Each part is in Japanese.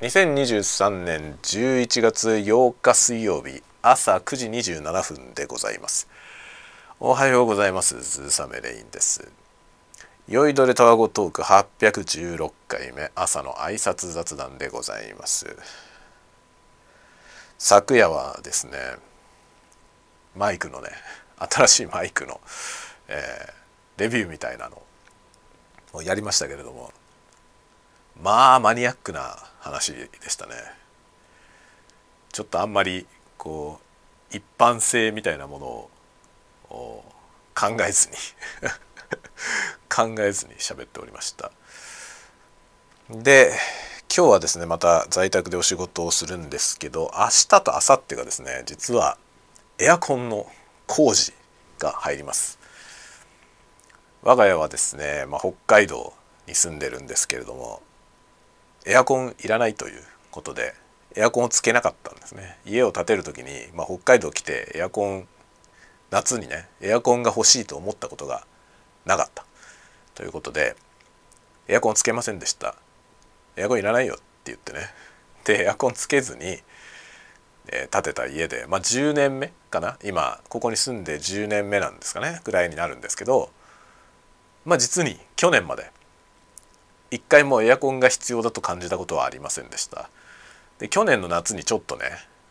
2023年11月8日水曜日朝9時27分でございます。おはようございます。ズーサメレインです。酔いどれタワゴトーク816回目朝の挨拶雑談でございます。昨夜はですねマイクのね新しいマイクの、えー、レビューみたいなのをやりましたけれどもまあマニアックな話でしたね。ちょっとあんまりこう一般性みたいなものを考えずに 考えずに喋っておりました。で今日はですねまた在宅でお仕事をするんですけど明日と明後日がですね実はエアコンの工事が入ります。我が家はですね、まあ、北海道に住んでるんですけれどもエアコンいらないということでエアコンをつけなかったんですね。家を建てる時に、まあ、北海道来てエアコン夏にねエアコンが欲しいと思ったことがなかった。ということでエアコンつけませんでした。エアコンいらないよって言ってね。でエアコンつけずに、えー、建てた家でまあ10年目かな。今ここに住んで10年目なんですかね。ぐらいになるんですけどまあ実に去年まで一回もエアコンが必要だと感じたことはありませんでした。で去年の夏にちょっとね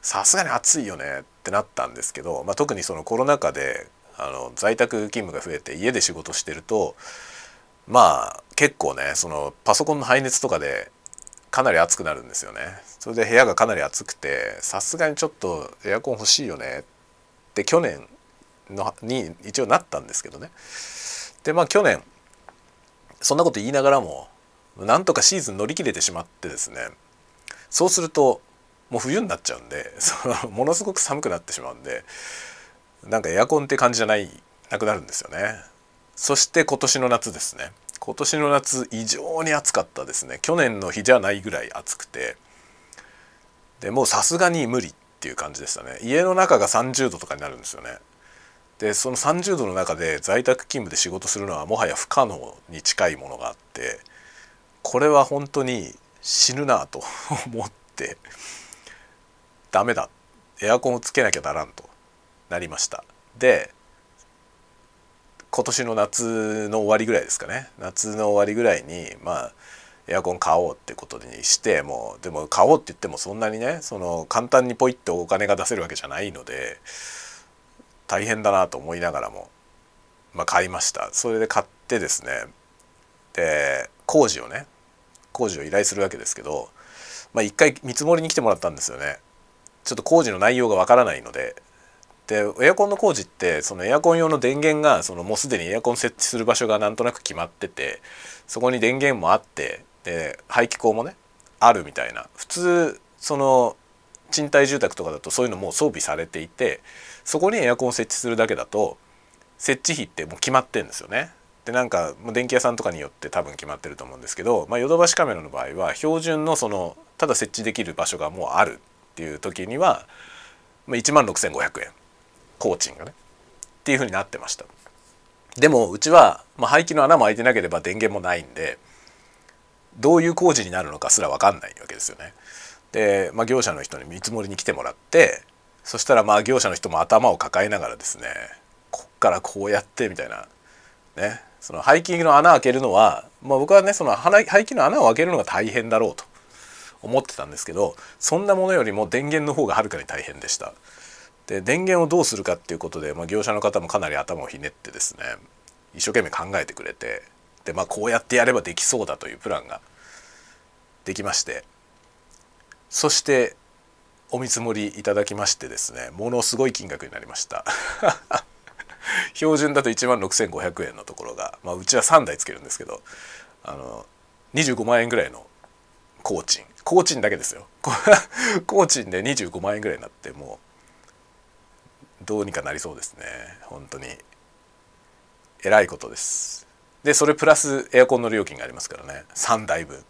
さすがに暑いよねってなったんですけど、まあ、特にそのコロナ禍であの在宅勤務が増えて家で仕事してるとまあ結構ねそのパソコンの排熱とかでかなり暑くなるんですよね。それで部屋がかなり暑くてさすがにちょっとエアコン欲しいよねって去年のに一応なったんですけどね。でまあ去年そんなこと言いながらもなんとかシーズン乗り切れてしまってですね。そうするともう冬になっちゃうんで そのものすごく寒くなってしまうんでなんかエアコンって感じじゃないなくなるんですよね。そして今年の夏ですね。今年の夏異常に暑かったですね。去年の日じゃないぐらい暑くて。でもうさすがに無理っていう感じでしたね。家の中が30度とかになるんですよね。でその30度の中で在宅勤務で仕事するのはもはや不可能に近いものがあってこれは本当に死ぬなと 思ってダメだ。エアコンをつけなきゃならんとなりました。で今年の夏の終わりぐらいですかね。夏の終わりぐらいにまあエアコン買おうってことにしてもうでも買おうって言ってもそんなにねその簡単にポイッとお金が出せるわけじゃないので大変だなと思いながらも、まあ、買いました。それで買ってですね。で工事をね工事を依頼するわけですけど、まあ、一回見積もりに来てもらったんですよね。ちょっと工事の内容がわからないので。でエアコンの工事ってそのエアコン用の電源がそのもうすでにエアコン設置する場所がなんとなく決まっててそこに電源もあってで排気口もねあるみたいな。普通その賃貸住宅とかだとそういうのもう装備されていてそこにエアコンを設置するだけだと設置費ってもう決まってんですよね。でなんか電気屋さんとかによって多分決まってると思うんですけど、まあ、ヨドバシカメラの場合は標準のそのただ設置できる場所がもうあるっていう時には、まあ、1万6,500円工賃がねっていうふうになってました。でもうちは、まあ、排気の穴も開いてなければ電源もないんでどういう工事になるのかすら分かんないわけですよね。で、まあ、業者の人に見積もりに来てもらってそしたらまあ業者の人も頭を抱えながらですねこっからこうやってみたいなね。その排気の穴開けるのは、まあ、僕はねその排気の穴を開けるのが大変だろうと思ってたんですけどそんなものよりも電源の方がはるかに大変でした。で電源をどうするかっていうことで、まあ、業者の方もかなり頭をひねってですね一生懸命考えてくれてで、まあ、こうやってやればできそうだというプランができましてそしてお見積もりいただきましてですねものすごい金額になりました 標準だと1万6,500円のところが、まあ、うちは3台つけるんですけどあの25万円ぐらいの工賃。工賃だけですよ。工賃で25万円ぐらいになってもうどうにかなりそうですね。本当に。えらいことです。でそれプラスエアコンの料金がありますからね。3台分。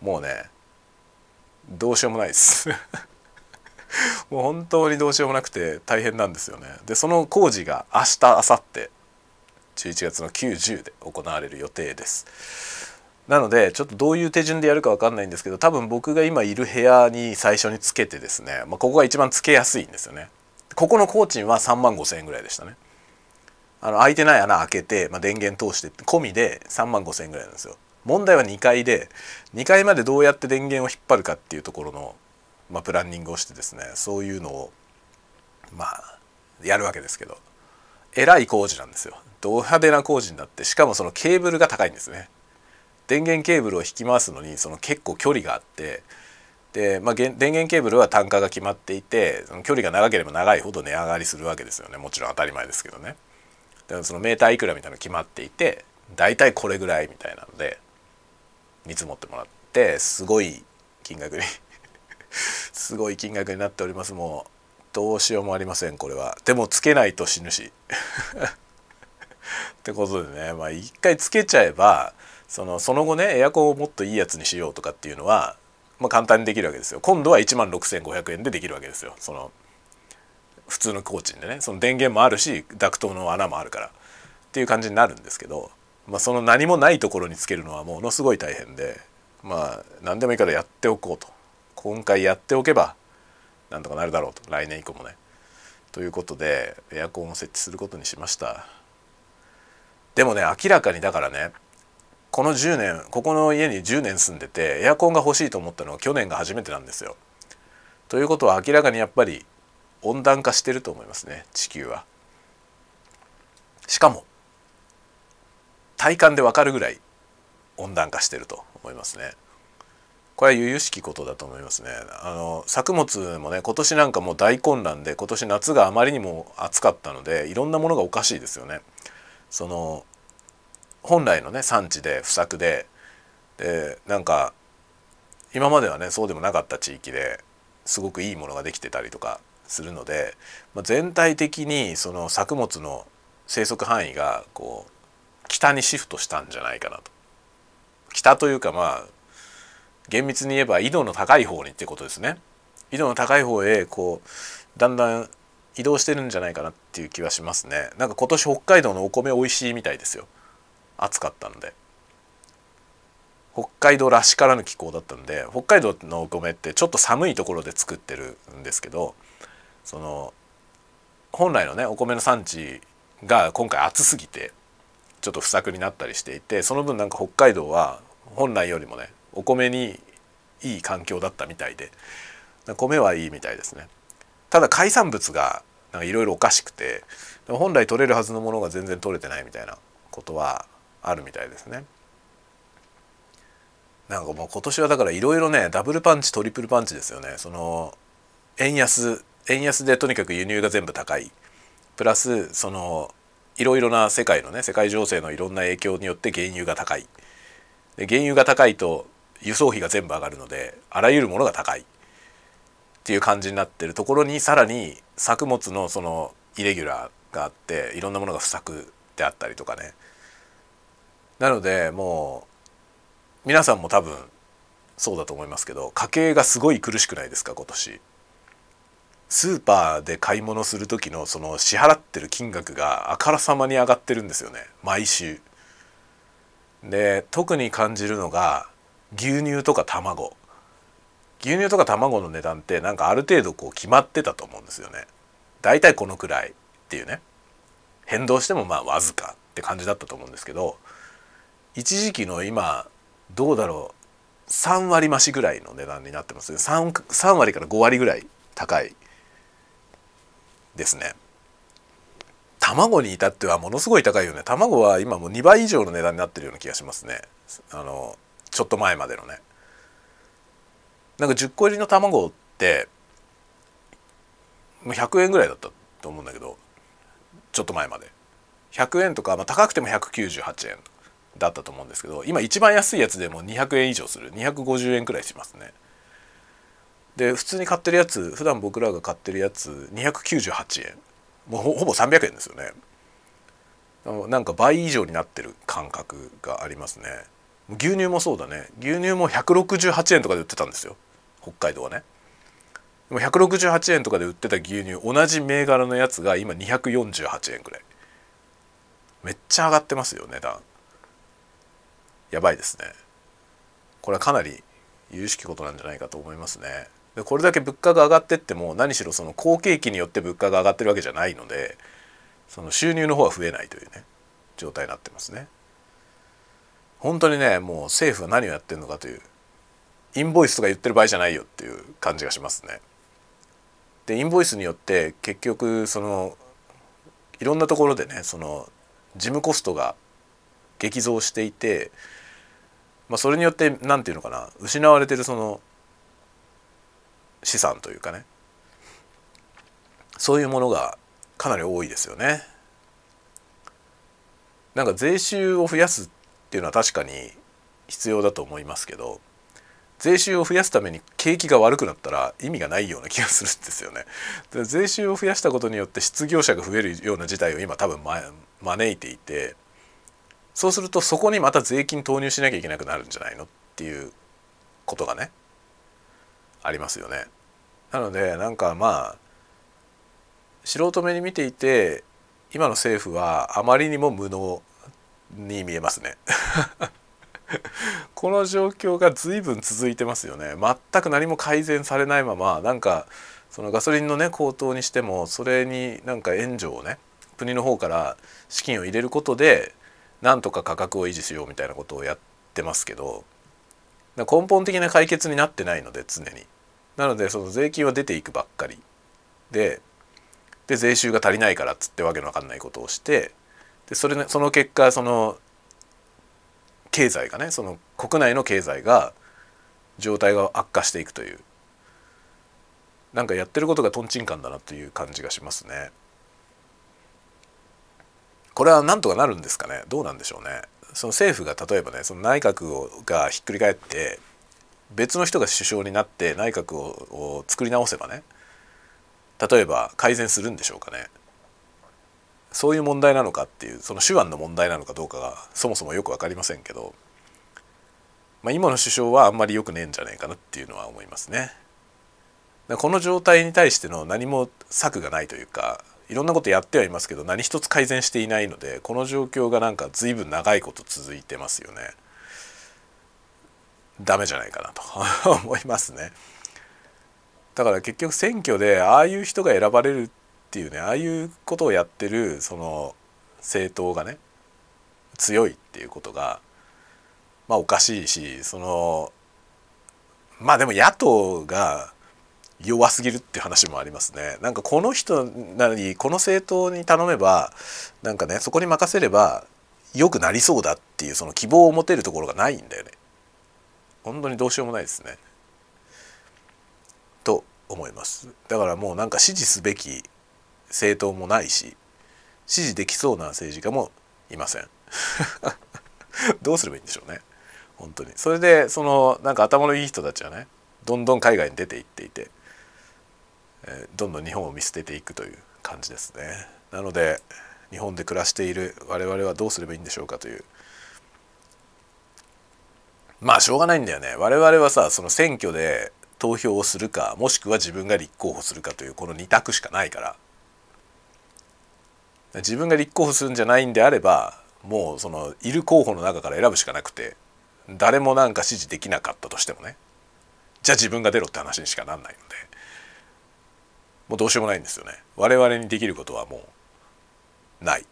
もうねどうしようもないです。もう本当にどうしようもなくて大変なんですよね。でその工事が明日明後日11月の90で行われる予定です。なのでちょっとどういう手順でやるか分かんないんですけど多分僕が今いる部屋に最初につけてですね、まあ、ここが一番つけやすいんですよね。ここの工賃は3万5千円ぐらいでしたね。あの開いてない穴開けて、まあ、電源通して込みで3万5千円ぐらいなんですよ。問題は2階で2階までどうやって電源を引っ張るかっていうところの、まあ、プランニングをしてですねそういうのをまあやるわけですけどえらい工事なんですよ。ド派手な工事になってしかもそのケーブルが高いんですね。電源ケーブルを引き回すのにその結構距離があってで、まあ、電源ケーブルは単価が決まっていてその距離が長ければ長いほど値上がりするわけですよね。もちろん当たり前ですけどね。だからそのメーターいくらみたいなの決まっていて大体これぐらいみたいなので見積もってもらってすごい金額に すごい金額になっております。もうどうしようもありませんこれは。でもつけないと死ぬし。ってことでね。まあ一回つけちゃえばそのその後ねエアコンをもっといいやつにしようとかっていうのは、まあ、簡単にできるわけですよ。今度は1万6500円でできるわけですよ。その普通の工賃でね。その電源もあるしダクトの穴もあるから。っていう感じになるんですけど、まあ、その何もないところにつけるのはものすごい大変でまあ何でもいいからやっておこうと。今回やっておけばなんとかなるだろうと来年以降もね。ということでエアコンを設置することにしましたでもね明らかにだからねこの10年ここの家に10年住んでてエアコンが欲しいと思ったのは去年が初めてなんですよ。ということは明らかにやっぱり温暖化してると思いますね地球は。しかも体感でわかるぐらい温暖化してると思いますね。これは由々しきことだと思いますね。あの作物もね今年なんかもう大混乱で今年夏があまりにも暑かったのでいろんなものがおかしいですよね。その本来のね産地で不作ででなんか今まではねそうでもなかった地域ですごくいいものができてたりとかするので、まあ、全体的にその作物の生息範囲がこう北にシフトしたんじゃないかなと。北というかまあ厳密に言えば緯度の高い方にってことですね。緯度の高い方へこうだんだん移動してるんじゃないかなっていう気はしますね。なんか今年北海道のお米美味しいみたいですよ。暑かったので北海道らしからぬ気候だったんで北海道のお米ってちょっと寒いところで作ってるんですけどその本来のねお米の産地が今回暑すぎてちょっと不作になったりしていてその分なんか北海道は本来よりもねお米にいい環境だったみたいで米はいいみたいですねただ海産物がいろいろおかしくて本来取れるはずのものが全然取れてないみたいなことはあるみたいですね。なんかもう今年はだからいろいろねダブルパンチトリプルパンチですよね。その円安円安でとにかく輸入が全部高いプラスそのいろいろな世界のね世界情勢のいろんな影響によって原油が高いで原油が高いと輸送費が全部上がるのであらゆるものが高い。っていう感じになってるところにさらに作物のそのイレギュラーがあっていろんなものが不作であったりとかね。なのでもう皆さんも多分そうだと思いますけど家計がすごい苦しくないですか今年。スーパーで買い物する時のその支払ってる金額があからさまに上がってるんですよね。毎週。で特に感じるのが牛乳とか卵。牛乳とか卵の値段ってなんかある程度こう決まってたと思うんですよね。だいたいこのくらいっていうね。変動してもまあわずかって感じだったと思うんですけど一時期の今どうだろう。3割増しぐらいの値段になってます 3, 3割から5割ぐらい高いですね。卵に至ってはものすごい高いよね。卵は今もう2倍以上の値段になってるような気がしますね。あのちょっと前までのね。なんか10個入りの卵って100円ぐらいだったと思うんだけどちょっと前まで。100円とか、まあ、高くても198円だったと思うんですけど今一番安いやつでも200円以上する。250円くらいしますね。で普通に買ってるやつ普段僕らが買ってるやつ298円。もうほぼ300円ですよね。なんか倍以上になってる感覚がありますね。牛乳もそうだね。牛乳も168円とかで売ってたんですよ。北海道はね。でも168円とかで売ってた牛乳同じ銘柄のやつが今248円くらい。めっちゃ上がってますよ値段。やばいですね。これはかなり有識ことなんじゃないかと思いますね。でこれだけ物価が上がってっても何しろその好景気によって物価が上がってるわけじゃないのでその収入の方は増えないというね状態になってますね。本当にねもう政府は何をやってるのかというインボイスとか言ってる場合じゃないよっていう感じがしますね。でインボイスによって結局そのいろんなところでねその事務コストが激増していて、まあ、それによって何て言うのかな失われてるその資産というかねそういうものがかなり多いですよね。なんか税収を増やすっていうのは確かに必要だと思いますけど税収を増やすために景気が悪くなったら意味がないような気がするんですよね。税収を増やしたことによって失業者が増えるような事態を今多分招いていてそうするとそこにまた税金投入しなきゃいけなくなるんじゃないのっていうことがねありますよね。なのでなんかまあ素人目に見ていて今の政府はあまりにも無能に見えますね。この状況が随分続いてますよね全く何も改善されないままなんかそのガソリンのね高騰にしてもそれになんか援助をね国の方から資金を入れることでなんとか価格を維持しようみたいなことをやってますけど根本的な解決になってないので常に。なのでその税金は出ていくばっかりでで税収が足りないからっつってわけのわかんないことをしてでそれ、その結果その経済がねその国内の経済が状態が悪化していくというなんかやってることがとんちんかんだなという感じがしますね。これはなんとかなるんですかね？どうなんでしょうね？その政府が例えばねその内閣をがひっくり返って別の人が首相になって内閣を作り直せばね例えば改善するんでしょうかね？そういう問題なのかっていうその手腕の問題なのかどうかがそもそもよく分かりませんけど、まあ、今の首相はあんまり良くねえんじゃないかなっていうのは思いますね。この状態に対しての何も策がないというかいろんなことやってはいますけど何一つ改善していないのでこの状況がなんか随分長いこと続いてますよね。ダメじゃないかなと 思いますね。だから結局選挙でああいう人が選ばれるっていうねああいうことをやってるその政党がね強いっていうことがまあおかしいしそのまあでも野党が弱すぎるっていう話もありますね。なんかこの人なりこの政党に頼めばなんかねそこに任せれば良くなりそうだっていうその希望を持てるところがないんだよね。本当にどうしようもないですね。と思います。だからもうなんか支持すべき政党もないし支持できそうな政治家もいません。どうすればいいんでしょうね。本当に。それでそのなんか頭のいい人たちはねどんどん海外に出ていっていて、えー、どんどん日本を見捨てていくという感じですね。なので日本で暮らしている我々はどうすればいいんでしょうかという。まあしょうがないんだよね。我々はさその選挙で投票をするかもしくは自分が立候補するかというこの2択しかないから。自分が立候補するんじゃないんであればもうそのいる候補の中から選ぶしかなくて誰もなんか支持できなかったとしてもねじゃあ自分が出ろって話にしかなんないのでもうどうしようもないんですよね。我々にできることはもうない。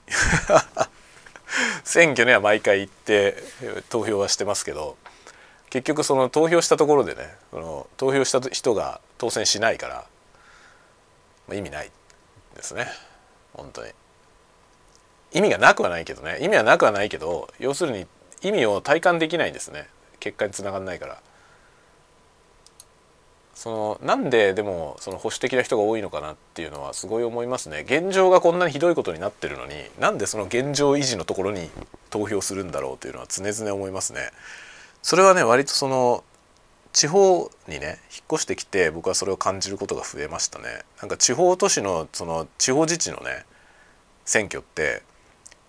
選挙には毎回行って投票はしてますけど結局その投票したところでねその投票した人が当選しないから、まあ、意味ないですね。本当に。意味がなくはないけどね。意味はなくはないけど要するに意味を体感できないんですね。結果につながんないから。そのなんででもその保守的な人が多いのかなっていうのはすごい思いますね。現状がこんなにひどいことになってるのになんでその現状維持のところに投票するんだろうというのは常々思いますね。それはね割とその地方にね引っ越してきて僕はそれを感じることが増えましたね。なんか地方都市のその地方自治のね選挙って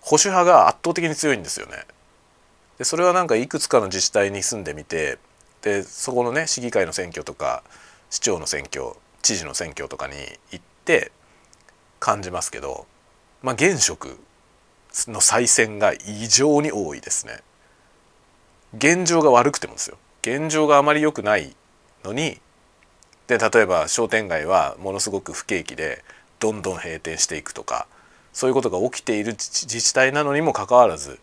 保守派が圧倒的に強いんですよね。でそれはなんかいくつかの自治体に住んでみてでそこのね市議会の選挙とか市長の選挙知事の選挙とかに行って感じますけど、まあ、現職の再選が異常に多いですね。現状が悪くてもですよ現状があまり良くないのにで例えば商店街はものすごく不景気でどんどん閉店していくとかそういうことが起きている自治体なのにもかかわらず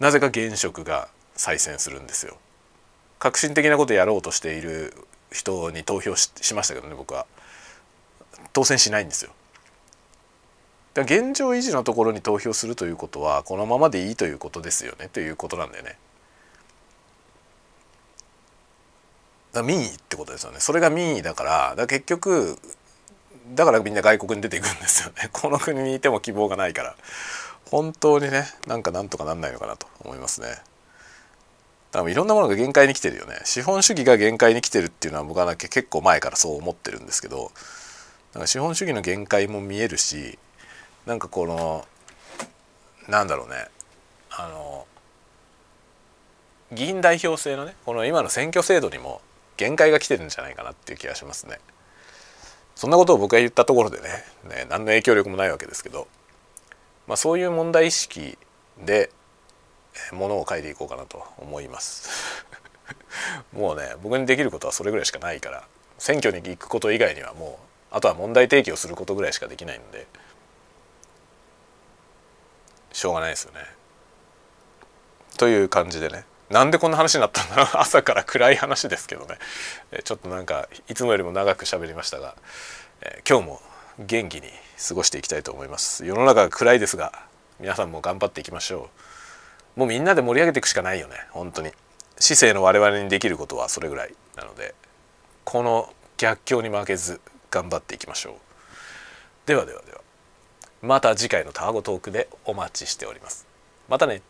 なぜか現職が再選するんですよ。革新的なことやろうとしている人に投票しましたけどね僕は当選しないんですよ。だ現状維持のところに投票するということはこのままでいいということですよねということなんだよね。だ民意ってことですよねそれが民意だからだ結局だからみんな外国に出ていくんですよね。この国にいても希望がないから。本当にねなんかなんとかなんないのかなと思いますね。多分いろんなものが限界に来てるよね。資本主義が限界に来てるっていうのは僕は結構前からそう思ってるんですけど。なんか資本主義の限界も見えるしなんかこのなんだろうね。あの議員代表制のねこの今の選挙制度にも限界が来てるんじゃないかなっていう気がしますね。そんなことを僕が言ったところでねね何の影響力もないわけですけど、まあ、そういう問題意識でものを書いていこうかなと思います もうね僕にできることはそれぐらいしかないから選挙に行くこと以外にはもうあとは問題提起をすることぐらいしかできないのでしょうがないですよね。という感じでねなんでこんな話になったんだろう。朝から暗い話ですけどね。ちょっとなんかいつもよりも長く喋りましたが、え、今日も元気に過ごしていきたいと思います。世の中が暗いですが皆さんも頑張っていきましょう。もうみんなで盛り上げていくしかないよね。本当に。市政の我々にできることはそれぐらいなので。この逆境に負けず頑張っていきましょう。ではではでは。また次回のタワゴトークでお待ちしております。またね。